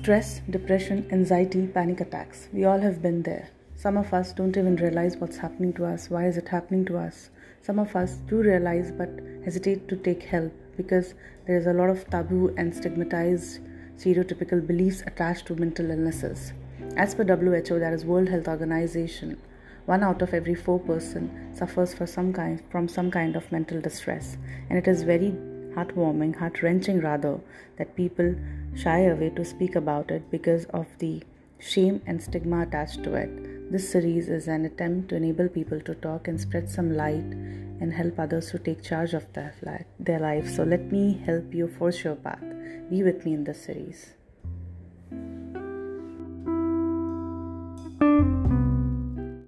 Stress, depression, anxiety, panic attacks. We all have been there. Some of us don't even realize what's happening to us. Why is it happening to us? Some of us do realize but hesitate to take help because there is a lot of taboo and stigmatized stereotypical beliefs attached to mental illnesses. As per WHO, that is World Health Organization, one out of every four person suffers for some kind, from some kind of mental distress, and it is very heartwarming, heart wrenching rather, that people shy away to speak about it because of the shame and stigma attached to it. This series is an attempt to enable people to talk and spread some light and help others to take charge of their life. So let me help you force your path. Be with me in this series.